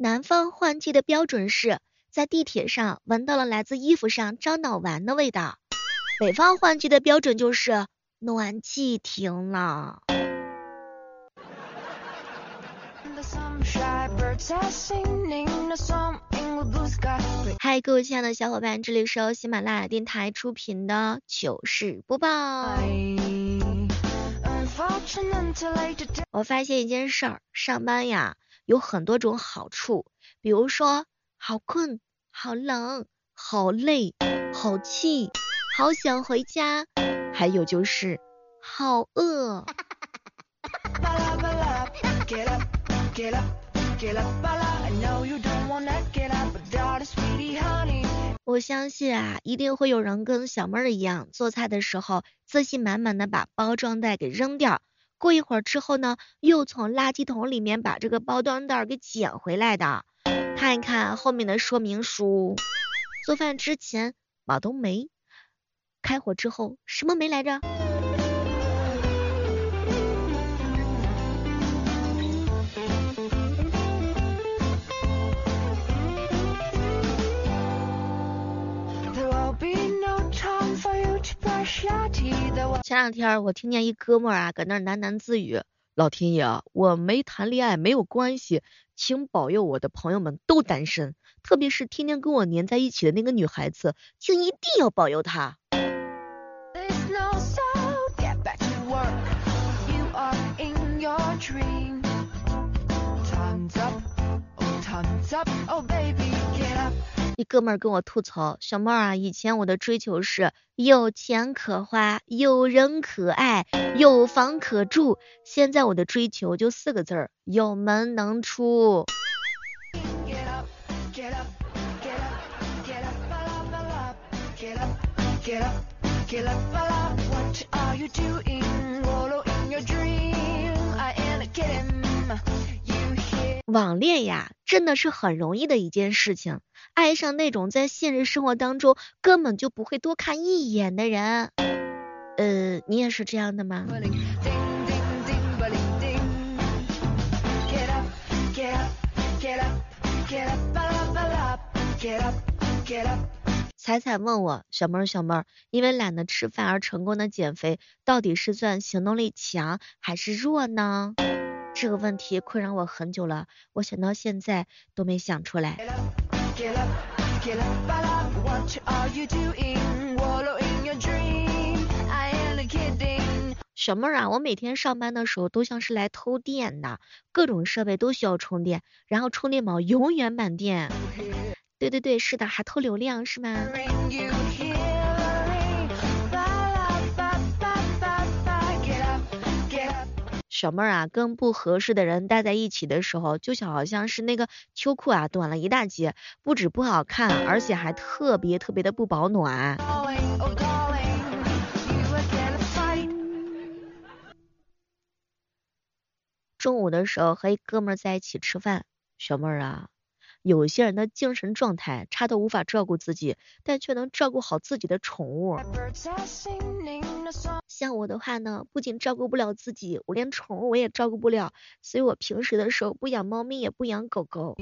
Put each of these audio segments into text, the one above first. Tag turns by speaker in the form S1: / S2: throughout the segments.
S1: 南方换季的标准是在地铁上闻到了来自衣服上樟脑丸的味道，北方换季的标准就是暖气停了。嗨，各位亲爱的小伙伴，这里是由喜马拉雅电台出品的糗事播报。我发现一件事儿，上班呀有很多种好处，比如说好困、好冷、好累、好气、好想回家，还有就是好饿。我相信啊，一定会有人跟小妹儿一样，做菜的时候自信满满的把包装袋给扔掉，过一会儿之后呢，又从垃圾桶里面把这个包装袋给捡回来的。看一看后面的说明书，做饭之前马冬梅，开火之后什么梅来着？前两天我听见一哥们儿啊，搁那喃喃自语：“老天爷，我没谈恋爱没有关系，请保佑我的朋友们都单身，特别是天天跟我黏在一起的那个女孩子，请一定要保佑她。”一哥们儿跟我吐槽，小妹儿啊，以前我的追求是有钱可花，有人可爱，有房可住，现在我的追求就四个字儿，有门能出。网恋呀，真的是很容易的一件事情。爱上那种在现实生活当中根本就不会多看一眼的人，呃，你也是这样的吗？彩彩问我，小妹儿小妹儿，因为懒得吃饭而成功的减肥，到底是算行动力强还是弱呢？这个问题困扰我很久了，我想到现在都没想出来。小妹儿啊，我每天上班的时候都像是来偷电的，各种设备都需要充电，然后充电宝永远满电。对对对，是的，还偷流量是吗？小妹儿啊，跟不合适的人待在一起的时候，就像好像是那个秋裤啊，短了一大截，不止不好看，而且还特别特别的不保暖。中午的时候和一哥们儿在一起吃饭，小妹儿啊。有些人的精神状态差到无法照顾自己，但却能照顾好自己的宠物。像我的话呢，不仅照顾不了自己，我连宠物我也照顾不了，所以我平时的时候不养猫咪也不养狗狗。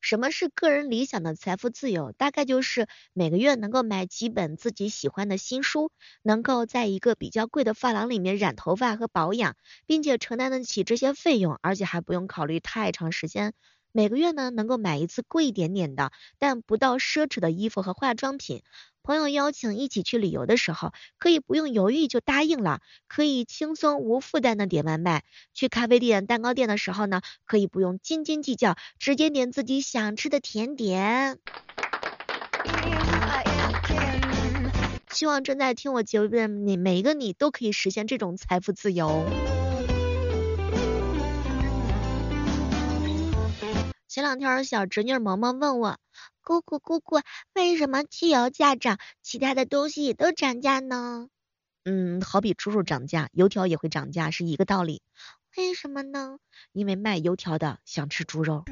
S1: 什么是个人理想的财富自由？大概就是每个月能够买几本自己喜欢的新书，能够在一个比较贵的发廊里面染头发和保养，并且承担得起这些费用，而且还不用考虑太长时间。每个月呢，能够买一次贵一点点的，但不到奢侈的衣服和化妆品。朋友邀请一起去旅游的时候，可以不用犹豫就答应了，可以轻松无负担的点外卖。去咖啡店、蛋糕店的时候呢，可以不用斤斤计较，直接点自己想吃的甜点。希望正在听我节目的你，每一个你都可以实现这种财富自由。前两天，小侄女萌萌问我：“姑姑姑姑，为什么汽油价涨，其他的东西也都涨价呢？”嗯，好比猪肉涨价，油条也会涨价，是一个道理。为什么呢？因为卖油条的想吃猪肉。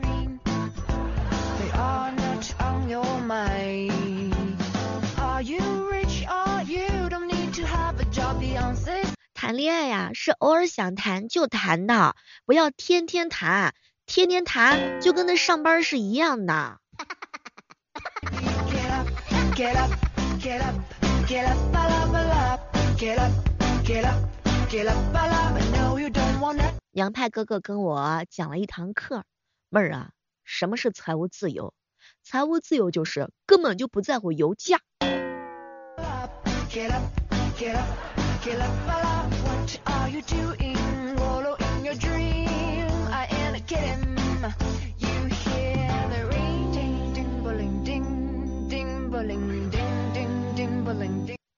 S1: 谈恋爱呀，是偶尔想谈就谈的，不要天天谈，天天谈就跟那上班是一样的。杨派哥哥跟我讲了一堂课，妹儿啊，什么是财务自由？财务自由就是根本就不在乎油价。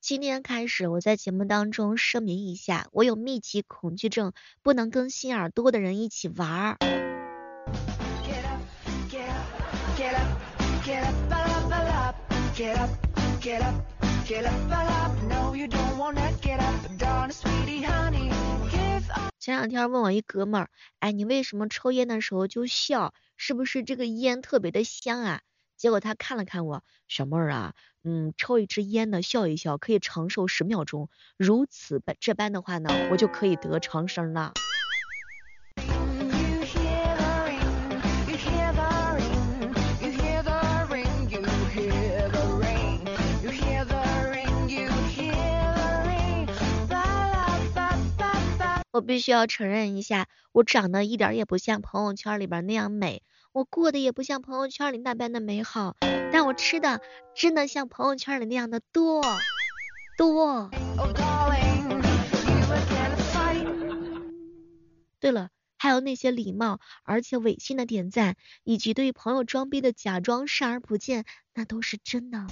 S1: 今天开始，我在节目当中声明一下，我有密集恐惧症，不能跟心眼多的人一起玩。前两天问我一哥们儿，哎，你为什么抽烟的时候就笑？是不是这个烟特别的香啊？结果他看了看我，小妹儿啊，嗯，抽一支烟呢，笑一笑，可以长寿十秒钟，如此般这般的话呢，我就可以得长生了。我必须要承认一下，我长得一点也不像朋友圈里边那样美。我过得也不像朋友圈里那般的美好，但我吃的真的像朋友圈里那样的多多。对了，还有那些礼貌而且违心的点赞，以及对朋友装逼的假装视而不见，那都是真的。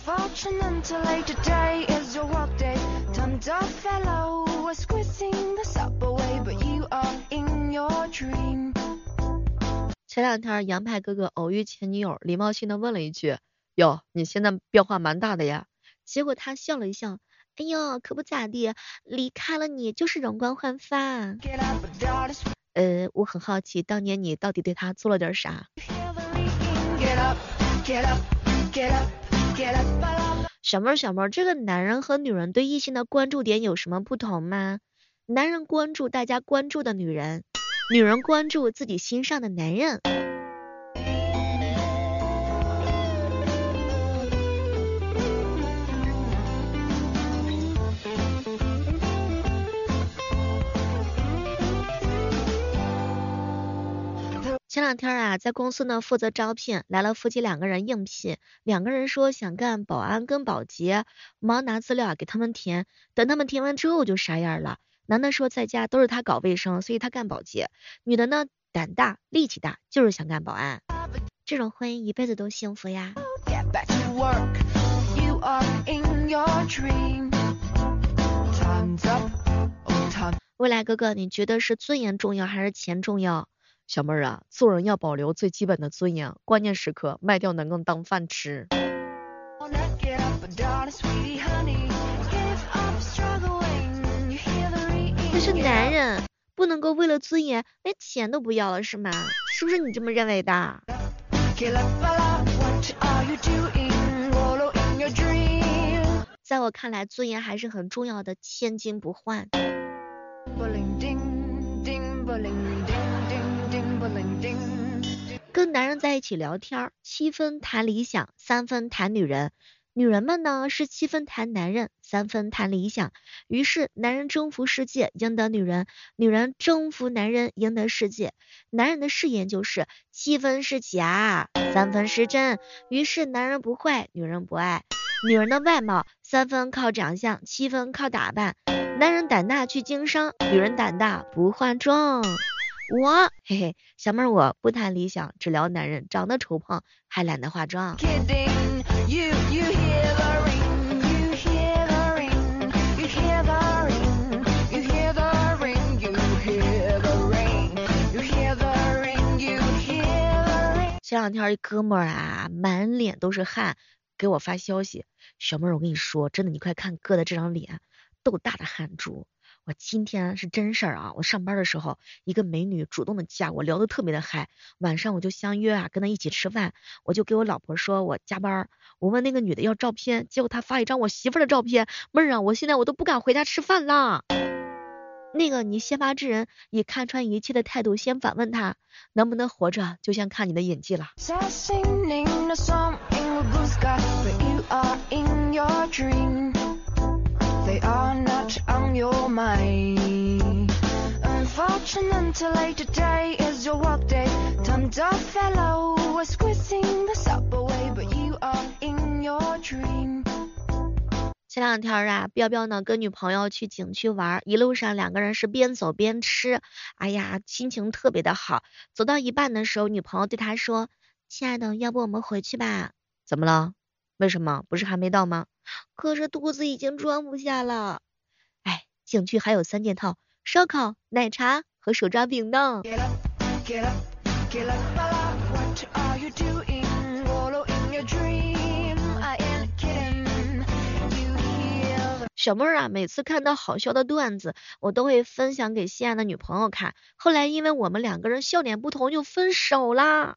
S1: 前两天杨派哥哥偶遇前女友，礼貌性的问了一句：“哟，你现在变化蛮大的呀。”结果他笑了一笑：“哎呦，可不咋地，离开了你就是容光焕发。”呃，我很好奇，当年你到底对他做了点啥？小妹儿，小妹儿，这个男人和女人对异性的关注点有什么不同吗？男人关注大家关注的女人。女人关注自己心上的男人。前两天啊，在公司呢负责招聘，来了夫妻两个人应聘，两个人说想干保安跟保洁，忙拿资料给他们填，等他们填完之后就傻眼了。男的说在家都是他搞卫生，所以他干保洁。女的呢胆大力气大，就是想干保安。这种婚姻一辈子都幸福呀。未来哥哥，你觉得是尊严重要还是钱重要？小妹儿啊，做人要保留最基本的尊严，关键时刻卖掉能够当饭吃。是男人不能够为了尊严连钱都不要了是吗？是不是你这么认为的？在我看来，尊严还是很重要的，千金不换。跟男人在一起聊天，七分谈理想，三分谈女人。女人们呢是七分谈男人，三分谈理想。于是男人征服世界，赢得女人；女人征服男人，赢得世界。男人的誓言就是七分是假，三分是真。于是男人不坏，女人不爱。女人的外貌三分靠长相，七分靠打扮。男人胆大去经商，女人胆大不化妆。我嘿嘿，小妹儿我不谈理想，只聊男人，长得丑胖还懒得化妆。前两天一哥们儿啊，满脸都是汗，给我发消息，小妹儿，我跟你说，真的，你快看哥的这张脸，豆大的汗珠。我今天是真事儿啊！我上班的时候，一个美女主动的加我，聊得特别的嗨。晚上我就相约啊，跟她一起吃饭。我就给我老婆说我加班。我问那个女的要照片，结果她发一张我媳妇儿的照片。妹儿啊，我现在我都不敢回家吃饭啦。那个你先发制人，以看穿一切的态度先反问他，能不能活着，就先看你的演技了。
S2: They are not on your mind. Unfortunately, today is your work day. Time to fellow was squeezing the subway, but you are in your dream.
S1: 前两天啊，彪彪呢跟女朋友去景区玩，一路上两个人是边走边吃，哎呀，心情特别的好。走到一半的时候，女朋友对他说：“亲爱的，要不我们回去吧？”怎么了？为什么？不是还没到吗？可是肚子已经装不下了。哎，景区还有三件套：烧烤、奶茶和手抓饼呢。小妹儿啊，每次看到好笑的段子，我都会分享给心爱的女朋友看。后来因为我们两个人笑点不同，就分手啦。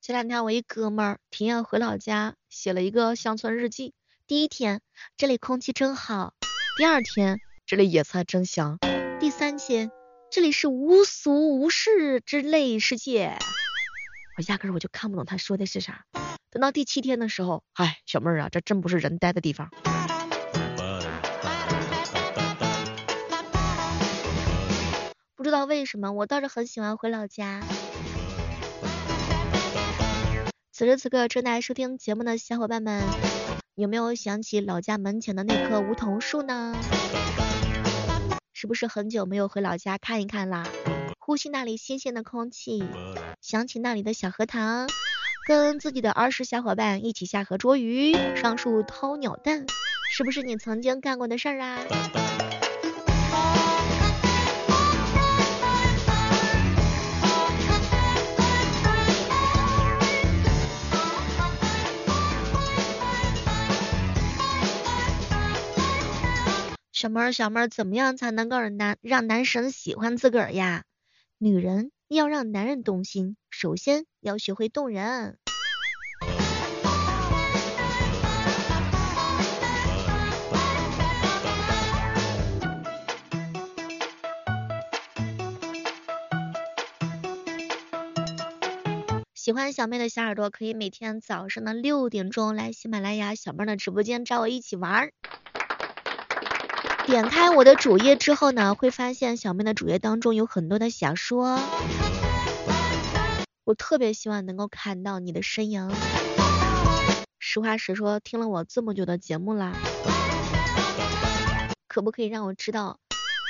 S1: 前两天我一哥们儿体验回老家，写了一个乡村日记。第一天，这里空气真好；第二天，这里野菜真香；第三天，这里是无俗无事之类世界。我压根我就看不懂他说的是啥。等到第七天的时候，哎，小妹儿啊，这真不是人待的地方。不知道为什么，我倒是很喜欢回老家。此时此刻正在收听节目的小伙伴们。有没有想起老家门前的那棵梧桐树呢？是不是很久没有回老家看一看啦？呼吸那里新鲜的空气，想起那里的小荷塘，跟自己的儿时小伙伴一起下河捉鱼、上树偷鸟蛋，是不是你曾经干过的事儿啊？小妹儿，小妹儿，怎么样才能够让男让男神喜欢自个儿呀？女人要让男人动心，首先要学会动人。喜欢小妹的小耳朵，可以每天早上的六点钟来喜马拉雅小妹的直播间找我一起玩儿。点开我的主页之后呢，会发现小妹的主页当中有很多的小说，我特别希望能够看到你的身影。实话实说，听了我这么久的节目啦，可不可以让我知道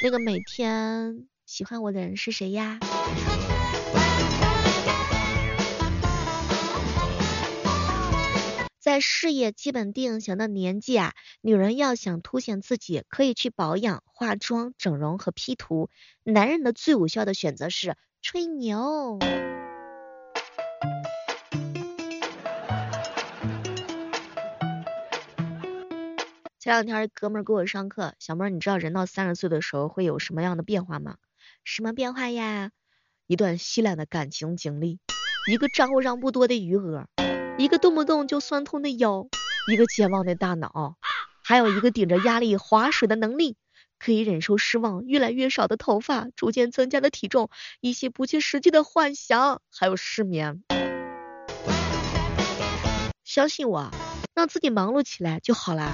S1: 那个每天喜欢我的人是谁呀？在事业基本定型的年纪啊，女人要想凸显自己，可以去保养、化妆、整容和 P 图。男人的最有效的选择是吹牛。前两天哥们给我上课，小妹儿，你知道人到三十岁的时候会有什么样的变化吗？什么变化呀？一段稀烂的感情经历，一个账户上不多的余额。一个动不动就酸痛的腰，一个健忘的大脑，还有一个顶着压力划水的能力，可以忍受失望，越来越少的头发，逐渐增加的体重，一些不切实际的幻想，还有失眠。相信我，让自己忙碌起来就好啦。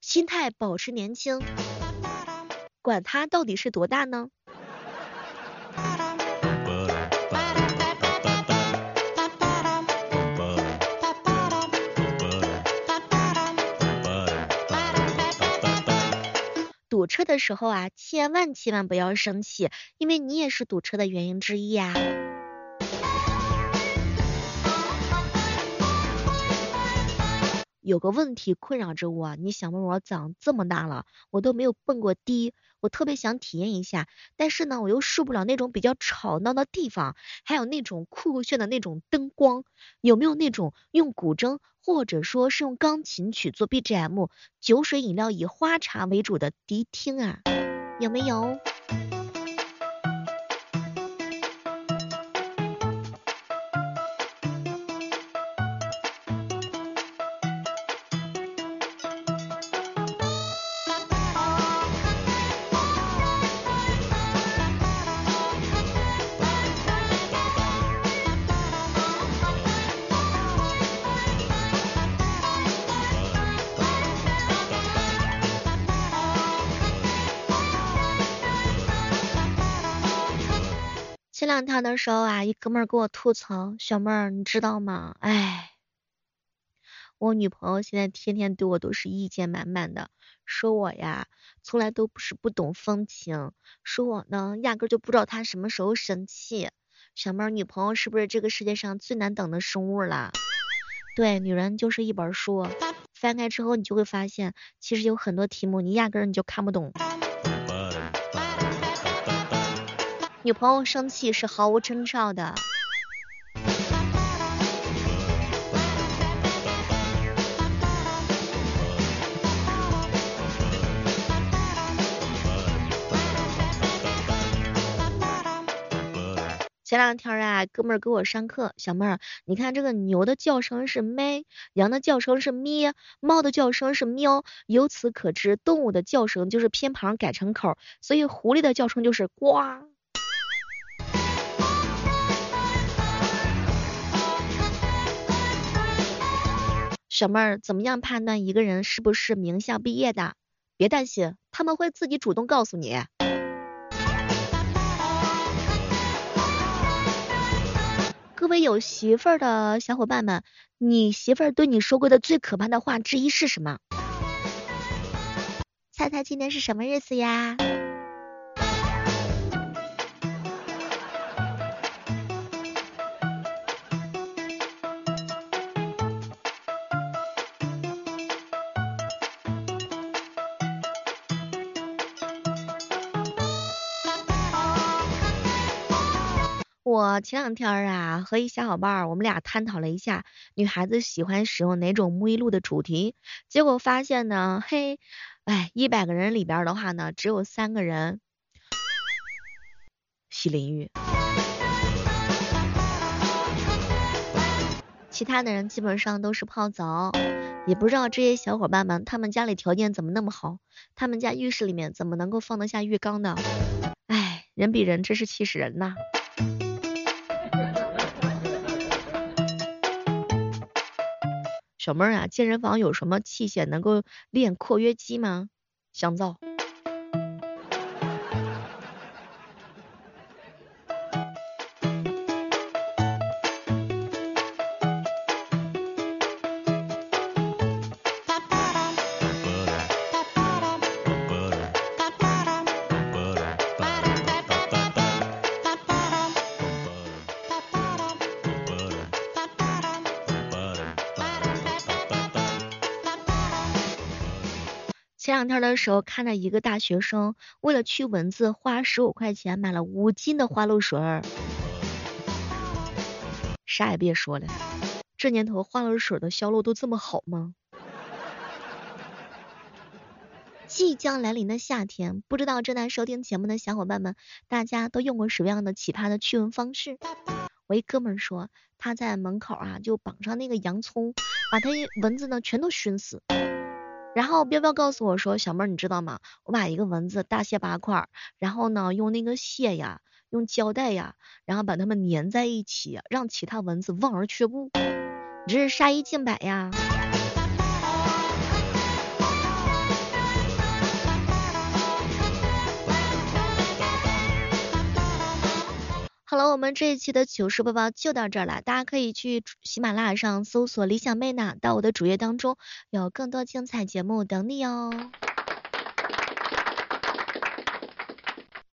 S1: 心态保持年轻，管他到底是多大呢？堵车的时候啊，千万千万不要生气，因为你也是堵车的原因之一啊。有个问题困扰着我，你想问我长这么大了，我都没有蹦过迪，我特别想体验一下，但是呢，我又受不了那种比较吵闹的地方，还有那种酷炫的那种灯光，有没有那种用古筝或者说是用钢琴曲做 BGM，酒水饮料以花茶为主的迪厅啊？有没有？两天的时候啊，一哥们儿给我吐槽，小妹儿你知道吗？哎，我女朋友现在天天对我都是意见满满的，说我呀从来都不是不懂风情，说我呢压根就不知道她什么时候生气。小妹儿，女朋友是不是这个世界上最难等的生物啦？对，女人就是一本书，翻开之后你就会发现，其实有很多题目你压根你就看不懂。女朋友生气是毫无征兆的。前两天啊，哥们儿给我上课，小妹儿，你看这个牛的叫声是咩，羊的叫声是咩，猫的叫声是喵，由此可知，动物的叫声就是偏旁改成口，所以狐狸的叫声就是呱。小妹儿，怎么样判断一个人是不是名校毕业的？别担心，他们会自己主动告诉你。各位有媳妇儿的小伙伴们，你媳妇儿对你说过的最可怕的话之一是什么？猜猜今天是什么日子呀？我前两天啊和一小伙伴儿，我们俩探讨了一下女孩子喜欢使用哪种沐浴露的主题，结果发现呢，嘿，哎，一百个人里边的话呢，只有三个人洗淋浴，其他的人基本上都是泡澡，也不知道这些小伙伴们他们家里条件怎么那么好，他们家浴室里面怎么能够放得下浴缸呢？哎，人比人真是气死人呐！小妹儿啊，健身房有什么器械能够练括约肌吗？香皂。前两天的时候，看到一个大学生为了驱蚊子，花十五块钱买了五斤的花露水儿。啥也别说了，这年头花露水的销路都这么好吗？即将来临的夏天，不知道正在收听节目的小伙伴们，大家都用过什么样的奇葩的驱蚊方式？我一哥们说，他在门口啊就绑上那个洋葱，把他蚊子呢全都熏死。然后彪彪告诉我说，小妹儿你知道吗？我把一个蚊子大卸八块，然后呢用那个蟹呀，用胶带呀，然后把它们粘在一起，让其他蚊子望而却步。你这是杀一儆百呀！好，我们这一期的糗事播报就到这儿了，大家可以去喜马拉雅上搜索理想妹娜，到我的主页当中有更多精彩节目等你哦。